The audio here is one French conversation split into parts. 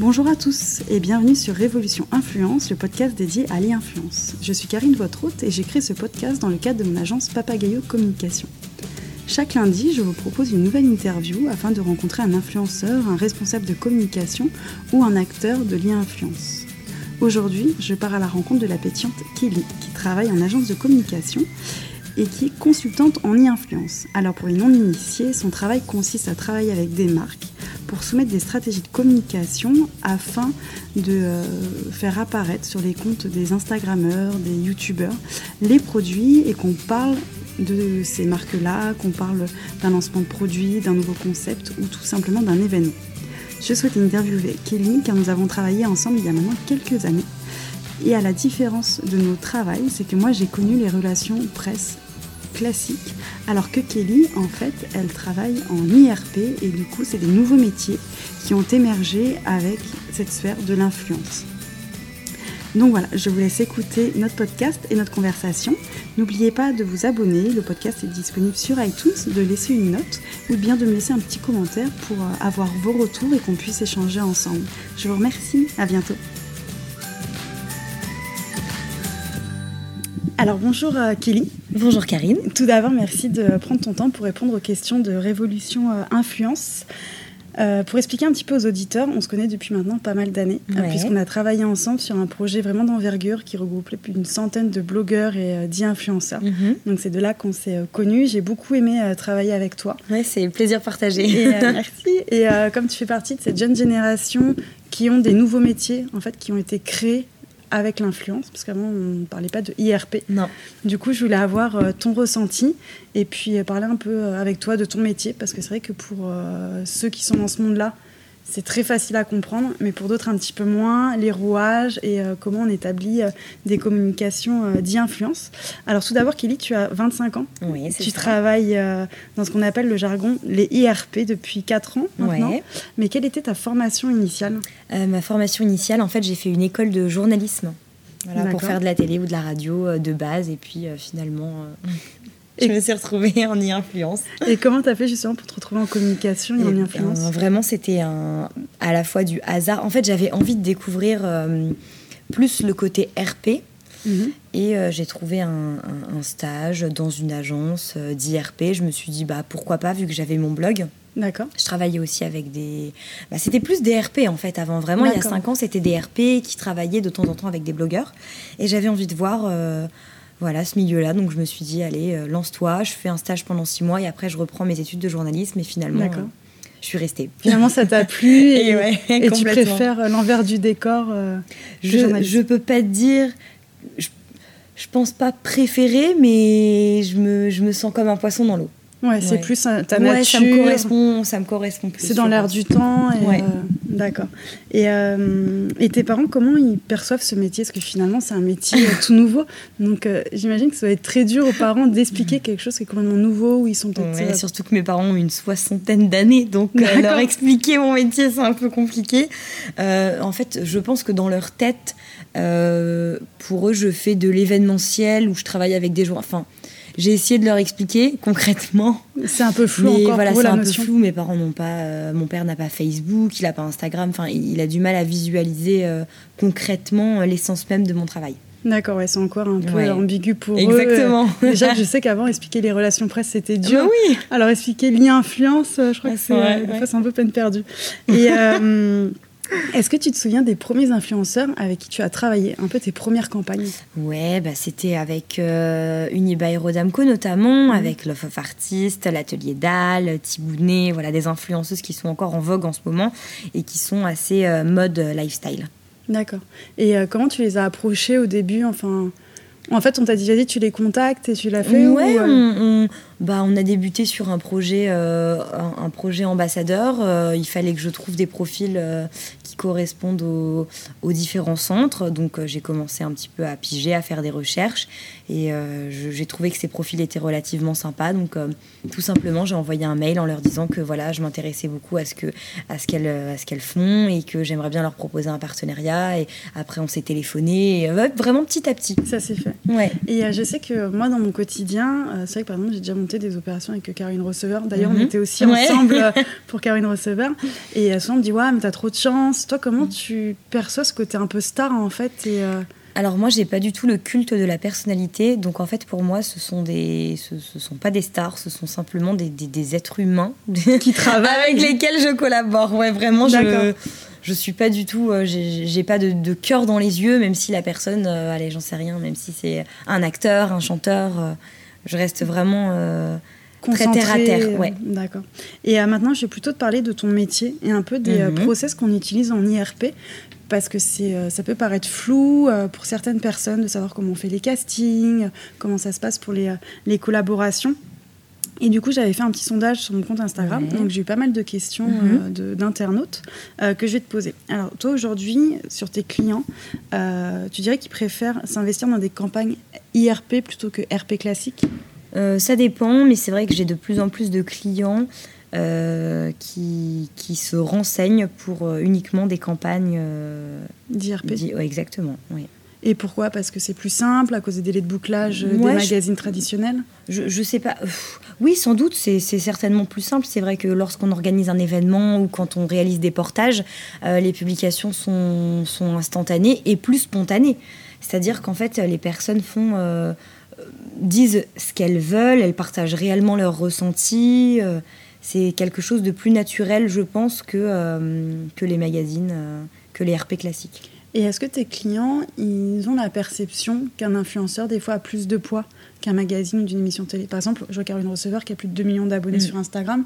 Bonjour à tous et bienvenue sur Révolution Influence, le podcast dédié à l'e-influence. Je suis Karine, votre et j'ai créé ce podcast dans le cadre de mon agence Papagayo Communication. Chaque lundi, je vous propose une nouvelle interview afin de rencontrer un influenceur, un responsable de communication ou un acteur de l'e-influence. Aujourd'hui, je pars à la rencontre de la pétillante Kelly, qui travaille en agence de communication et qui est consultante en e-influence. Alors pour les non-initiés, son travail consiste à travailler avec des marques pour soumettre des stratégies de communication afin de euh, faire apparaître sur les comptes des Instagrammeurs, des YouTubeurs, les produits et qu'on parle de ces marques-là, qu'on parle d'un lancement de produit, d'un nouveau concept ou tout simplement d'un événement. Je souhaite interviewer Kelly car nous avons travaillé ensemble il y a maintenant quelques années. Et à la différence de nos travails, c'est que moi j'ai connu les relations presse classiques, alors que Kelly, en fait, elle travaille en IRP et du coup, c'est des nouveaux métiers qui ont émergé avec cette sphère de l'influence. Donc voilà, je vous laisse écouter notre podcast et notre conversation. N'oubliez pas de vous abonner, le podcast est disponible sur iTunes, de laisser une note ou bien de me laisser un petit commentaire pour euh, avoir vos retours et qu'on puisse échanger ensemble. Je vous remercie, à bientôt. Alors bonjour euh, Kelly. Bonjour Karine. Tout d'abord, merci de prendre ton temps pour répondre aux questions de Révolution euh, Influence. Euh, pour expliquer un petit peu aux auditeurs, on se connaît depuis maintenant pas mal d'années, euh, Ouais. puisqu'on a travaillé ensemble sur un projet vraiment d'envergure qui regroupait plus d'une centaine de blogueurs et euh, d'influenceurs. Mhm. Donc c'est de là qu'on s'est connus. J'ai beaucoup aimé euh, travailler avec toi. Ouais, c'est plaisir partagé. Et, merci. Et comme tu fais partie de cette jeune génération qui ont des nouveaux métiers, en fait, qui ont été créés avec l'influence, parce qu'avant on ne parlait pas de IRP. non. Du coup, je voulais avoir euh, ton ressenti et puis euh, parler un peu euh, avec toi de ton métier, parce que c'est vrai que pour ceux qui sont dans ce monde-là, c'est très facile à comprendre, mais pour d'autres un petit peu moins, les rouages et euh, comment on établit euh, des communications euh, d'influence. Alors tout d'abord, Kelly, tu as 25 ans. Oui, c'est Tu ça. travailles dans ce qu'on appelle le jargon les IRP depuis 4 ans maintenant. Ouais. Mais quelle était ta formation initiale? Ma formation initiale, en fait, j'ai fait une école de journalisme. Voilà, pour faire de la télé ou de la radio de base. Et puis finalement, je me suis retrouvée en e-influence. Et comment tu as fait justement pour te retrouver en communication et en Et, influence? euh, vraiment, c'était un, à la fois du hasard. En fait, j'avais envie de découvrir euh, plus le côté RP. Mhm. Et euh, j'ai trouvé un, un- un stage dans une agence euh, d'IRP. Je me suis dit, bah, pourquoi pas, vu que j'avais mon blog. D'accord. Je travaillais aussi avec des. Bah, c'était plus des RP en fait avant. Vraiment, il y a D'accord. cinq ans, c'était des RP qui travaillaient de temps en temps avec des blogueurs. Et j'avais envie de voir voilà, ce milieu-là. Donc je me suis dit, allez, euh, lance-toi. Je fais un stage pendant six mois et après, je reprends mes études de journalisme. Et finalement, euh, je suis restée. Finalement, ça t'a plu et, Et ouais, et tu préfères euh, l'envers du décor euh, Je, je peux pas te dire. Je, je pense pas préférer, mais je me, je me sens comme un poisson dans l'eau. Ouais, c'est Ouais. plus ta ouais, nature. ça me correspond, ça me correspond plus. C'est dans l'air du temps. et, Ouais. D'accord. Et, euh, et tes parents, comment ils perçoivent ce métier? Parce que finalement, c'est un métier euh, tout nouveau. Donc, euh, j'imagine que ça va être très dur aux parents d'expliquer quelque chose qui est complètement nouveau, où ils sont peut-être. Ouais, surtout que mes parents ont une soixantaine d'années, donc euh, leur expliquer mon métier, c'est un peu compliqué. En fait, je pense que dans leur tête, pour eux, je fais de l'événementiel où je travaille avec des gens. Enfin, j'ai essayé de leur expliquer concrètement, c'est un peu flou mais encore voilà, c'est un notion. peu flou. Mes parents n'ont pas, euh, mon père n'a pas Facebook, il n'a pas Instagram. Enfin, il, a du mal à visualiser euh, concrètement euh, l'essence même de mon travail. D'accord, ouais, c'est encore un peu Ouais. ambigu pour Exactement. eux. Déjà, je sais qu'avant, expliquer les relations presse, c'était Ah dur. bah oui. Alors, expliquer lien-influence, je crois Ah, que c'est euh, ouais. un peu peine perdue. Et est-ce que tu te souviens des premiers influenceurs avec qui tu as travaillé, un peu tes premières campagnes? Ouais, bah, c'était avec euh, Unibail Rodamco notamment, Mhm. avec Love of Artist, l'atelier Dalle, Thibounet, voilà des influenceuses qui sont encore en vogue en ce moment et qui sont assez euh, mode euh, lifestyle. D'accord. Et euh, comment tu les as approchés au début? Enfin, en fait, on t'a déjà dit tu les contactes et tu l'as fait ouais, ou, on, on- bah, on a débuté sur un projet, euh, un, un projet ambassadeur. Euh, il fallait que je trouve des profils euh, qui correspondent aux, aux différents centres. Donc j'ai commencé un petit peu à piger, à faire des recherches. Et j'ai trouvé que ces profils étaient relativement sympas. Donc tout simplement, j'ai envoyé un mail en leur disant que voilà, je m'intéressais beaucoup à ce qu'elles ce qu'elles font et que j'aimerais bien leur proposer un partenariat. Et après, on s'est téléphoné. Et, ouais, vraiment petit à petit. Ça s'est fait. Ouais. Et je sais que moi, dans mon quotidien, c'est vrai que par exemple, j'ai déjà mon monté des opérations avec Caroline Receveur. D'ailleurs, on mhm. était aussi ensemble pour Caroline Receveur. Et souvent, on me dit Ouais, mais t'as trop de chance. Toi, comment tu perçois ce côté un peu star, en fait et, alors moi, j'ai pas du tout le culte de la personnalité, donc en fait pour moi, ce sont des, ce, sont pas des stars, ce sont simplement des, des, êtres humains qui travaillent avec lesquels je collabore. Ouais, vraiment, je je suis pas du tout, euh, j'ai pas de, cœur dans les yeux, même si la personne, euh, allez, j'en sais rien, même si c'est un acteur, un chanteur, euh, je reste vraiment très terre à terre. Ouais. D'accord. Et maintenant, je vais plutôt te parler de ton métier et un peu des mhm. process qu'on utilise en IRP parce que c'est, euh, ça peut paraître flou euh, pour certaines personnes de savoir comment on fait les castings, comment ça se passe pour les, euh, les collaborations. Et du coup, j'avais fait un petit sondage sur mon compte Instagram, donc j'ai eu pas mal de questions mhm. d'internautes que je vais te poser. Alors, toi aujourd'hui, sur tes clients, tu dirais qu'ils préfèrent s'investir dans des campagnes IRP plutôt que RP classique? Ça dépend, mais c'est vrai que j'ai de plus en plus de clients euh, qui, qui, se renseignent pour euh, uniquement des campagnes euh, d'IRP. exactement, oui. Et pourquoi? Parce que c'est plus simple à cause des délais de bouclage des magazines traditionnels? Je, je sais pas. Oui, sans doute, c'est certainement plus simple. C'est vrai que lorsqu'on organise un événement ou quand on réalise des portages, les publications sont, sont, instantanées et plus spontanées. C'est-à-dire qu'en fait, les personnes font, disent ce qu'elles veulent, elles partagent réellement leurs ressentis c'est quelque chose de plus naturel, je pense, que, euh, que les magazines, euh, que les RP classiques. Et est-ce que tes clients, ils ont la perception qu'un influenceur, des fois, a plus de poids qu'un magazine ou d'une émission télé? Par exemple, je vois une Receveur qui a plus de 2 millions d'abonnés mm. sur Instagram.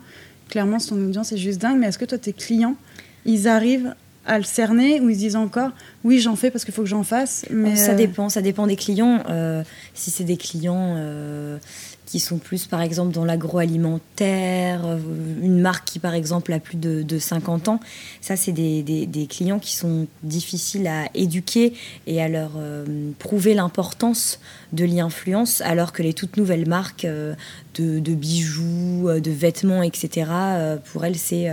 Clairement, son audience est juste dingue. Mais est-ce que toi, tes clients, ils arrivent à le cerner ou ils disent encore oui j'en fais parce qu'il faut que j'en fasse mais ça euh, dépend ça dépend des clients si c'est des clients qui sont plus par exemple dans l'agroalimentaire, euh, une marque qui par exemple a plus de, 50 ans, ça c'est des, clients qui sont difficiles à éduquer et à leur euh, prouver l'importance de l'influence, alors que les toutes nouvelles marques euh, de, bijoux, de vêtements, etc., pour elles c'est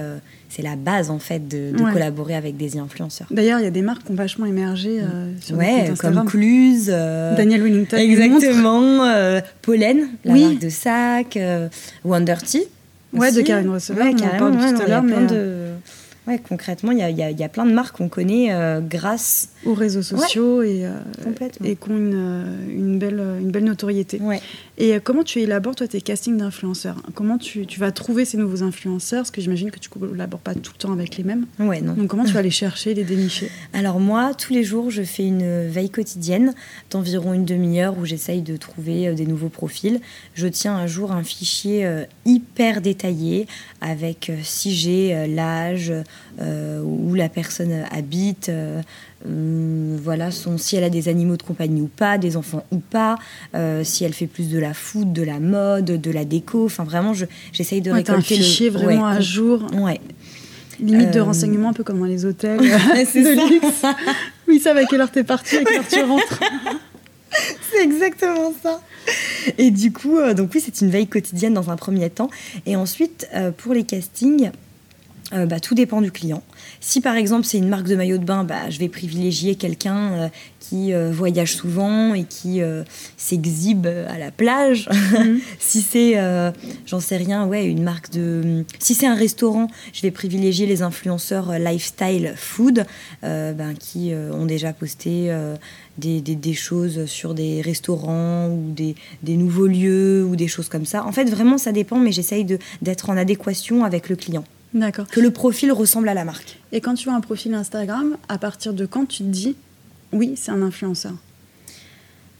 c'est la base en fait de, collaborer avec des influenceurs. D'ailleurs, il y a des marques qui ont vachement émergé euh, sur ouais, comme Cluse, euh, Daniel Wellington, exactement, euh, Pollen, la marque de sac, Wonder Tea. Ouais, de Karine Receveur, ouais, on en parle tout à l'heure, mais de... Ouais, concrètement, il y, y a, plein de marques qu'on connaît grâce aux réseaux sociaux et, et qui ont une, une, belle, une belle notoriété. Ouais. Et euh, comment tu élabores, toi, tes castings d'influenceurs? Comment tu, tu, vas trouver ces nouveaux influenceurs? Parce que j'imagine que tu ne collabores pas tout le temps avec les mêmes. Ouais, non. Donc, comment tu vas les chercher, les dénicher? Alors, moi, tous les jours, je fais une veille quotidienne d'environ une demi-heure où j'essaye de trouver euh, des nouveaux profils. Je tiens un jour un fichier euh, hyper détaillé avec si j'ai l'âge où la personne habite. Voilà, son, si elle a des animaux de compagnie ou pas, des enfants ou pas, si elle fait plus de la food, de la mode, de la déco. Enfin, vraiment, j'essaye de récolter un fichier vraiment à jour. Ouais. Limite de euh, renseignements, un peu comme dans les hôtels c'est de luxe. Oui, ça, à quelle heure t'es parti, à quelle heure tu rentres. c'est exactement ça. Et du coup, euh, donc oui, c'est une veille quotidienne dans un premier temps. Et ensuite, euh, pour les castings, bah, tout dépend du client. Si par exemple c'est une marque de maillot de bain, bah, je vais privilégier quelqu'un qui euh, voyage souvent et qui euh, s'exhibe à la plage. Mhm. si c'est, euh, j'en sais rien, ouais, une marque de. Si c'est un restaurant, je vais privilégier les influenceurs lifestyle food ben, qui ont déjà posté des, des, choses sur des restaurants ou des, des, nouveaux lieux ou des choses comme ça. En fait, vraiment, ça dépend, mais j'essaye d'être en adéquation avec le client. D'accord. Que le profil ressemble à la marque. Et quand tu vois un profil Instagram, à partir de quand tu te dis oui, c'est un influenceur?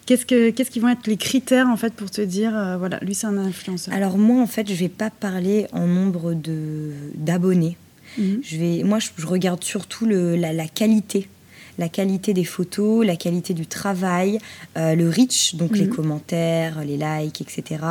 Qu'est-ce, que, qu'est-ce qui vont être les critères en fait pour te dire euh, voilà lui c'est un influenceur? Alors moi en fait je vais pas parler en nombre de d'abonnés. Mhm. Je vais moi je, regarde surtout le, la, qualité la qualité des photos, la qualité du travail, euh, le reach, donc les mhm. commentaires, les likes, etc.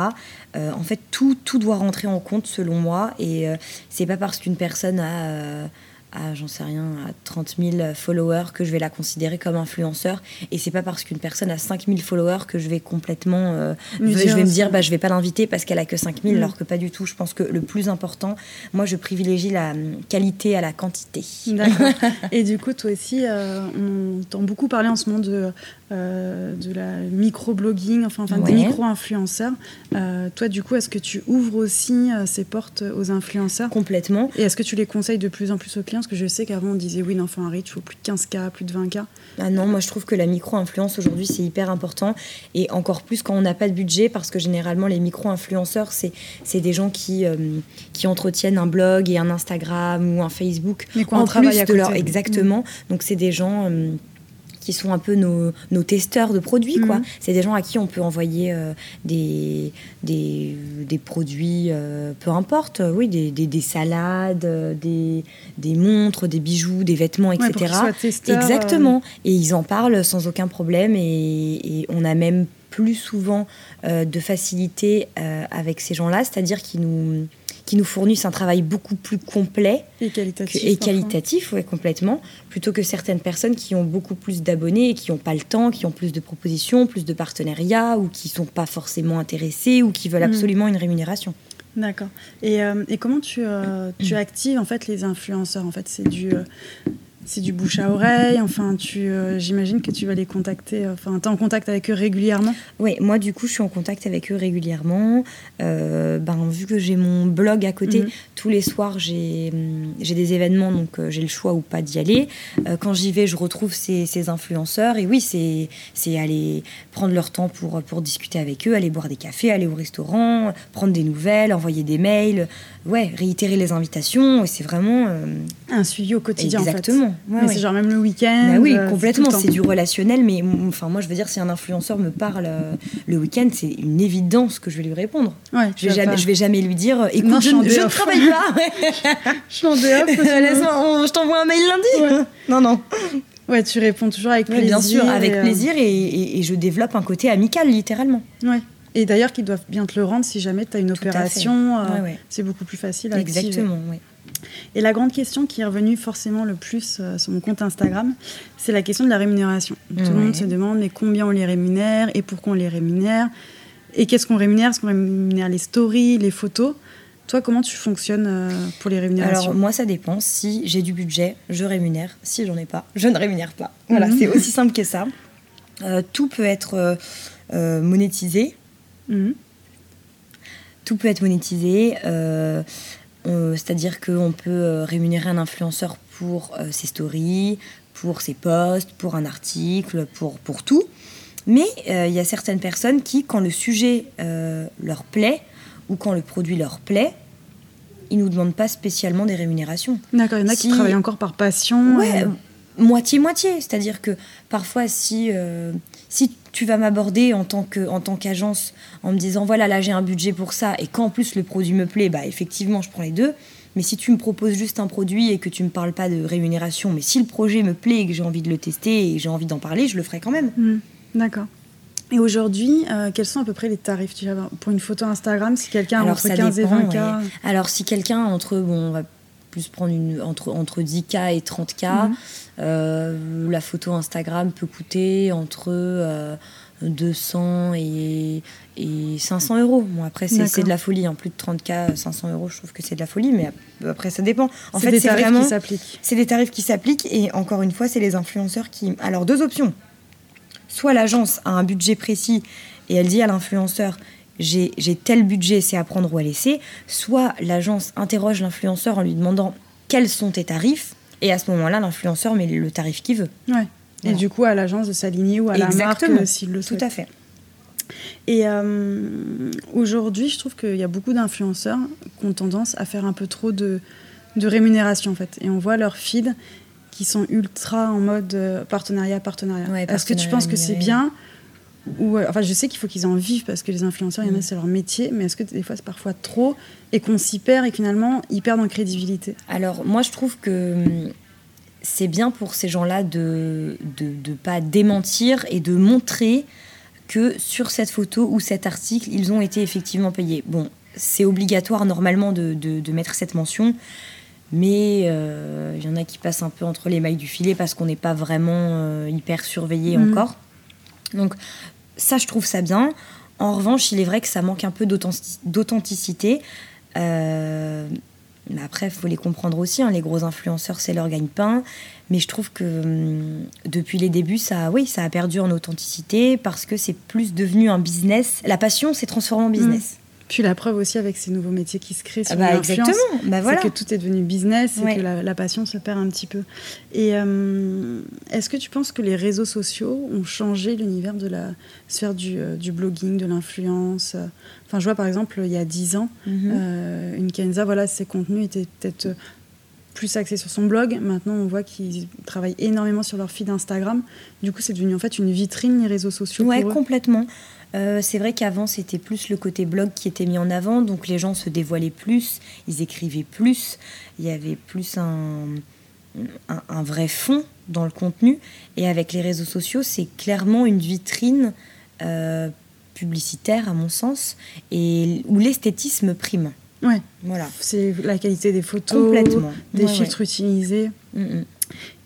Euh, en fait, tout, tout doit rentrer en compte selon moi. Et c'est pas parce qu'une personne a à, j'en sais rien, à 30 000 followers que je vais la considérer comme influenceur. Et c'est pas parce qu'une personne a 5 000 followers que je vais complètement. Euh, je vais me dire, bah, je vais pas l'inviter parce qu'elle a que 5 000, mm. alors que pas du tout. Je pense que le plus important, moi, je privilégie la hum, qualité à la quantité. D'accord. et du coup, toi aussi, euh, on entend beaucoup parler en ce moment de euh, de la micro-blogging, enfin, enfin des micro-influenceurs. Euh, toi, du coup, est-ce que tu ouvres aussi ces portes aux influenceurs? Complètement. Et est-ce que tu les conseilles de plus en plus aux clients? Parce que je sais qu'avant, on disait oui, l'enfant reach, il faut plus de 15K, plus de 20K. Ah non, moi je trouve que la micro-influence aujourd'hui, c'est hyper important. Et encore plus quand on n'a pas de budget, parce que généralement, les micro-influenceurs, c'est des gens qui, qui entretiennent un blog et un Instagram ou un Facebook. Mais quoi, en plus de leur. Exactement. Mm. Donc, c'est des gens qui sont un peu nos, nos testeurs de produits. quoi. Mhm. C'est des gens à qui on peut envoyer euh, des, des, des, produits, euh, peu importe, oui, des, des, des salades, des, des, montres, des bijoux, des vêtements, etc. Exactement. Euh. Et ils en parlent sans aucun problème et, et on a même plus souvent de facilité avec ces gens-là, c'est-à-dire qu'ils nous qui nous fournissent un travail beaucoup plus complet et qualitatif, et qualitatif ouais, complètement, plutôt que certaines personnes qui ont beaucoup plus d'abonnés et qui n'ont pas le temps, qui ont plus de propositions, plus de partenariats, ou qui ne sont pas forcément intéressés, ou qui veulent hmm. absolument une rémunération. D'accord. Et, euh, et, comment tu, euh, tu actives en fait les influenceurs? En fait, c'est du euh, c'est du bouche à oreille. Enfin, tu, euh, j'imagine que tu vas les contacter. Enfin, tu es en contact avec eux régulièrement? Oui, moi, du coup, je suis en contact avec eux régulièrement. Euh, ben, vu que j'ai mon blog à côté, mhm. tous les soirs, j'ai, hum, j'ai des événements, donc euh, j'ai le choix ou pas d'y aller. quand j'y vais, je retrouve ces, ces influenceurs. Et oui, c'est, c'est aller prendre leur temps pour, pour discuter avec eux, aller boire des cafés, aller au restaurant, prendre des nouvelles, envoyer des mails. Ouais, réitérer les invitations. C'est vraiment. Un suivi au quotidien. Exactement. Mais c'est genre même le week-end. Bah oui, euh, complètement. C'est du relationnel, mais enfin, moi, je veux dire, si un influenceur me parle euh, le week-end, c'est une évidence que je vais lui répondre. Ouais, je vais jamais, je vais jamais lui dire, écoute, je, ne travaille pas. je suis en dehors. je t'envoie un mail lundi. Non, non. Ouais, tu réponds toujours avec plaisir. bien sûr, avec euh, plaisir, et, et, je développe un côté amical, littéralement. Ouais. Et d'ailleurs, qu'ils doivent bien te le rendre si jamais tu as une opération. C'est beaucoup plus facile à Exactement, oui. Et la grande question qui est revenue forcément le plus euh, sur mon compte Instagram, c'est la question de la rémunération. Tout le monde se demande mais combien on les rémunère et pourquoi on les rémunère et qu'est-ce qu'on rémunère? Est-ce qu'on rémunère les stories, les photos? Toi, comment tu fonctionnes euh, pour les rémunérations? Alors moi, ça dépend. Si j'ai du budget, je rémunère. Si j'en ai pas, je ne rémunère pas. Voilà, mhm. c'est aussi simple que ça. Euh, tout peut être monétisé. Mhm. Tout peut être monétisé. Euh, c'est-à-dire qu'on peut euh, rémunérer un influenceur pour euh, ses stories, pour ses posts, pour un article, pour, pour tout. Mais il y a certaines personnes qui, quand le sujet leur plaît ou quand le produit leur plaît, ils ne nous demandent pas spécialement des rémunérations. D'accord, il y en a qui travaillent encore par passion. Ouais, moitié-moitié. C'est-à-dire que parfois, si, si tu vas m'aborder en tant que en tant qu'agence en me disant voilà là j'ai un budget pour ça et qu'en plus le produit me plaît bah effectivement je prends les deux mais si tu me proposes juste un produit et que tu me parles pas de rémunération mais si le projet me plaît et que j'ai envie de le tester et j'ai envie d'en parler je le ferai quand même mmh. d'accord et aujourd'hui, euh, quels sont à peu près les tarifs pour une photo Instagram si quelqu'un a entre 15 et 20 k Alors si quelqu'un entre bon on va plus prendre une, entre, entre 10K et 30K. Mhm. Euh, la photo Instagram peut coûter entre 200 euh, et, et 500 euros. Bon, après, c'est de la folie. En hein. plus de 30K, 500 euros, je trouve que c'est de la folie, mais après, ça dépend. En fait, c'est vraiment. C'est des tarifs qui s'appliquent, et encore une fois, c'est les influenceurs qui. Alors, deux options. Soit l'agence a un budget précis et elle dit à l'influenceur j'ai tel budget, c'est à prendre ou à laisser, soit l'agence interroge l'influenceur en lui demandant quels sont tes tarifs, et à ce moment-là, l'influenceur met le tarif qu'il veut. Ouais. Et du coup, à l'agence de s'aligner ou à la marque euh, s'il le souhaite. Tout à fait. Et euh, aujourd'hui, je trouve qu'il y a beaucoup d'influenceurs qui ont tendance à faire un peu trop de, de rémunération, en fait. Et on voit leur feed qui sont ultra en mode euh, partenariat, partenariat. Est-ce que tu penses que c'est bien ou, enfin, je sais qu'il faut qu'ils en vivent parce que les influenceurs, il y en a, mm. c'est leur métier, mais est-ce que des fois c'est parfois trop et qu'on s'y perd et finalement ils perdent en crédibilité? Alors, moi je trouve que hum, c'est bien pour ces gens-là de ne pas démentir et de montrer que sur cette photo ou cet article, ils ont été effectivement payés. Bon, c'est obligatoire normalement de, de, mettre cette mention, mais euh, il y en a qui passent un peu entre les mailles du filet parce qu'on n'est pas vraiment euh, hyper surveillé mm. encore. Donc ça, je trouve ça bien. En revanche, il est vrai que ça manque un peu d'authenticité. Euh, mais après, faut les comprendre aussi. Hein. les gros influenceurs, c'est leur gagne-pain. Mais je trouve que hum, depuis les débuts, ça, oui, ça a perdu en authenticité parce que c'est plus devenu un business. La passion s'est transformée en business. Puis la preuve aussi avec ces nouveaux métiers qui se créent sur ah bah, exactement. Bah, voilà. c'est que tout est devenu business et que la, passion se perd un petit peu. Et euh, est-ce que tu penses que les réseaux sociaux ont changé l'univers de la sphère du, euh, blogging, de l'influence? Enfin, je vois par exemple, il y a 10 ans, mhm. euh, une Kenza, voilà, ses contenus étaient peut-être plus axés sur son blog. Maintenant, on voit qu'ils travaillent énormément sur leur feed Instagram. Du coup, c'est devenu en fait une vitrine, les réseaux sociaux. Ouais, complètement. Euh, c'est vrai qu'avant, c'était plus le côté blog qui était mis en avant, donc les gens se dévoilaient plus, ils écrivaient plus, il y avait plus un, un, vrai fond dans le contenu. Et avec les réseaux sociaux, c'est clairement une vitrine euh, publicitaire, à mon sens, et où l'esthétisme prime. Ouais. Voilà. C'est la qualité des photos, des filtres utilisés. Mm, mm.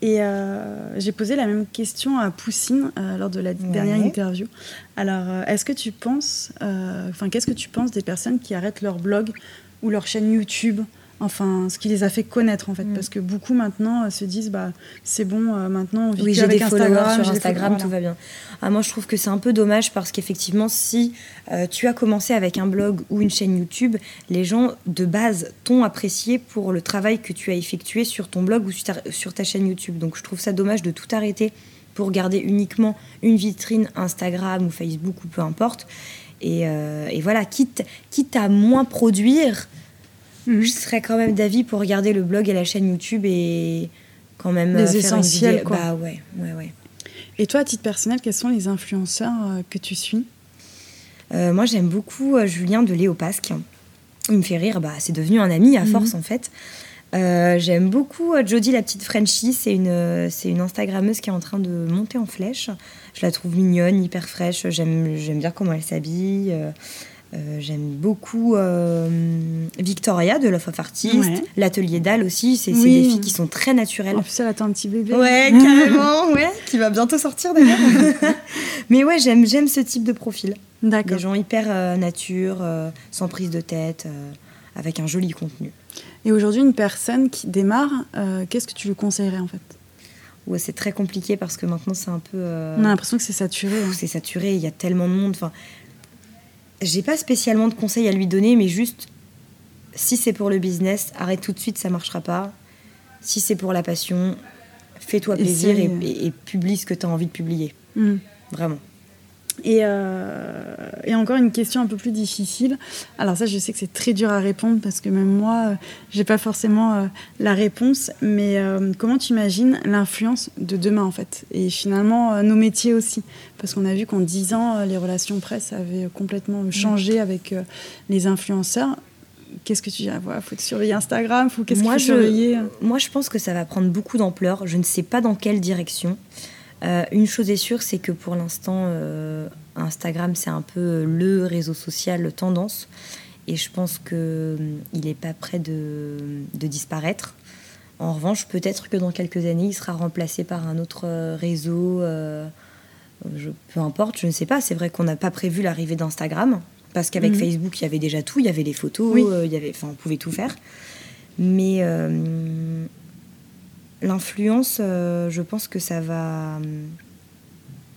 Et euh, j'ai posé la même question à Poussine euh, lors de la dernière interview. Alors, euh, est-ce que tu penses, enfin, qu'est-ce que tu penses des personnes qui arrêtent leur blog ou leur chaîne YouTube? Enfin ce qui les a fait connaître en fait. Mm. parce que beaucoup maintenant euh, se disent bah c'est bon euh, maintenant on vit oui, j'ai des Instagram, sur Instagram tout va bien. Ah, moi je trouve que c'est un peu dommage parce qu'effectivement si euh, tu as commencé avec un blog ou une chaîne YouTube les gens de base t'ont apprécié pour le travail que tu as effectué sur ton blog ou sur ta, chaîne YouTube. Donc je trouve ça dommage de tout arrêter pour garder uniquement une vitrine Instagram ou Facebook ou peu importe. Et, et voilà quitte quitte à moins produire Mhm. je serais quand même d'avis pour regarder le blog et la chaîne YouTube et quand même les euh, essentiels quoi. Bah ouais, ouais, ouais. Et toi, à titre personnel, quels sont les influenceurs euh, que tu suis? Euh, Moi, j'aime beaucoup Julien de Léopasque. Il me fait rire, bah, c'est devenu un ami à mhm. force en fait. j'aime beaucoup Jodie, la petite Frenchie. C'est une, c'est une Instagrammeuse qui est en train de monter en flèche. Je la trouve mignonne, hyper fraîche. J'aime, j'aime bien comment elle s'habille. Euh, j'aime beaucoup euh, Victoria de Love of Artist, l'atelier d'Al aussi. C'est des filles qui sont très naturelles. En plus, elle attend un petit bébé. Ouais, carrément, ouais, qui va bientôt sortir d'ailleurs. Mais ouais, j'aime, j'aime ce type de profil. D'accord. Des gens hyper euh, nature, sans prise de tête, avec un joli contenu. Et aujourd'hui, une personne qui démarre, qu'est-ce que tu lui conseillerais en fait? Ouais, c'est très compliqué parce que maintenant c'est un peu. On a l'impression que c'est saturé. Hein. C'est saturé, il y a tellement de monde. Enfin, j'ai pas spécialement de conseils à lui donner, mais juste si c'est pour le business, arrête tout de suite, ça marchera pas. Si c'est pour la passion, fais-toi plaisir et, publie ce que tu as envie de publier. Mm. Vraiment. Euh, et, encore une question un peu plus difficile. Alors ça, je sais que c'est très dur à répondre parce que même moi, euh, j'ai pas forcément euh, la réponse. Mais comment tu imagines l'influence de demain en fait? Et finalement, nos métiers aussi. Parce qu'on a vu qu'en 10 ans, les relations presse avaient complètement changé avec les influenceurs. Qu'est-ce que tu dis Il faut surveiller Instagram faut, qu'est-ce qu'il faut surveiller? Moi, je pense que ça va prendre beaucoup d'ampleur. Je ne sais pas dans quelle direction. Euh, une chose est sûre, c'est que pour l'instant, euh, Instagram, c'est un peu le réseau social tendance. Et je pense qu'il n'est pas prêt de, disparaître. En revanche, peut-être que dans quelques années, il sera remplacé par un autre réseau. Euh, peu importe, je ne sais pas. C'est vrai qu'on n'a pas prévu l'arrivée d'Instagram. Parce qu'avec mhm. Facebook, il y avait déjà tout. Il y avait les photos, il y avait, on pouvait tout faire. Mais l'influence, euh, je pense que ça va.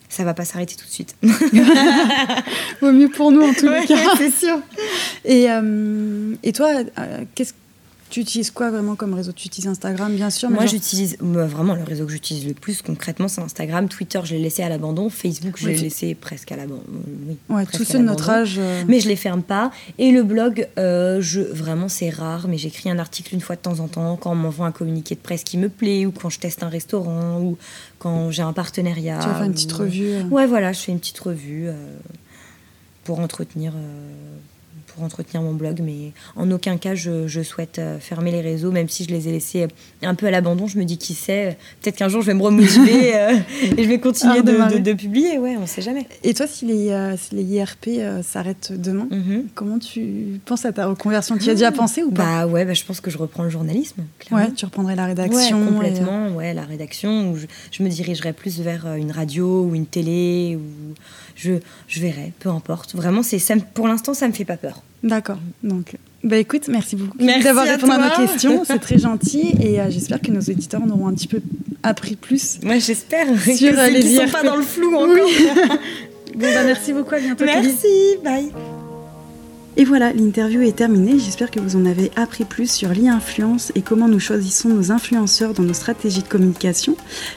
Ça va pas s'arrêter tout de suite. Vaut mieux pour nous en tout cas. C'est sûr. Et, euh, et toi, euh, qu'est-ce tu utilises quoi vraiment comme réseau? Tu utilises Instagram, bien sûr. Moi, j'utilise bah, vraiment le réseau que j'utilise le plus concrètement, c'est Instagram. Twitter, je l'ai laissé à l'abandon. Facebook, je l'ai laissé presque à l'abandon. Oui, ouais, tous ceux de notre âge. Euh. Mais je les ferme pas. Et le blog, euh, je vraiment c'est rare, mais j'écris un article une fois de temps en temps quand on m'envoie un communiqué de presse qui me plaît ou quand je teste un restaurant ou quand j'ai un partenariat. Tu vas faire une petite revue. Euh. Ouais, voilà, je fais une petite revue pour entretenir entretenir mon blog, mais en aucun cas je, souhaite euh, fermer les réseaux, même si je les ai laissés un peu à l'abandon. Je me dis qui sait, peut-être qu'un jour je vais me remotiver euh, et je vais continuer de, publier. Ouais, on sait jamais. Et toi, si les, euh, les IRP s'arrêtent demain, mhm. comment tu penses à ta reconversion? Tu y as déjà pensé ou pas? Bah ouais, bah, je pense que je reprends le journalisme. Ouais, tu reprendrais la rédaction. complètement, ouais, la rédaction. Où je, me dirigerais plus vers une radio ou une télé ou je, je verrai, peu importe. Vraiment, c'est pour l'instant, ça me fait pas peur. D'accord. Donc, bah écoute, merci beaucoup d'avoir répondu à, nos questions. C'est très gentil et euh, j'espère que nos éditeurs en auront un petit peu appris plus. Moi, j'espère. Sur que les sont pas dans le flou encore. bon, bah, merci beaucoup. À bientôt. Merci. Bye. Et voilà, l'interview est terminée. J'espère que vous en avez appris plus sur l'e-influence et comment nous choisissons nos influenceurs dans nos stratégies de communication.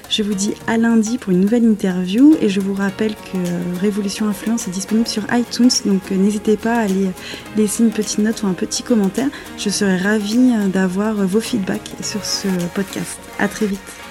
Je vous dis à lundi pour une nouvelle interview et je vous rappelle que Révolution Influence est disponible sur iTunes, donc euh, n'hésitez pas à aller laisser une petite note ou un petit commentaire. Je serai ravie d'avoir vos feedbacks sur ce podcast. À très vite.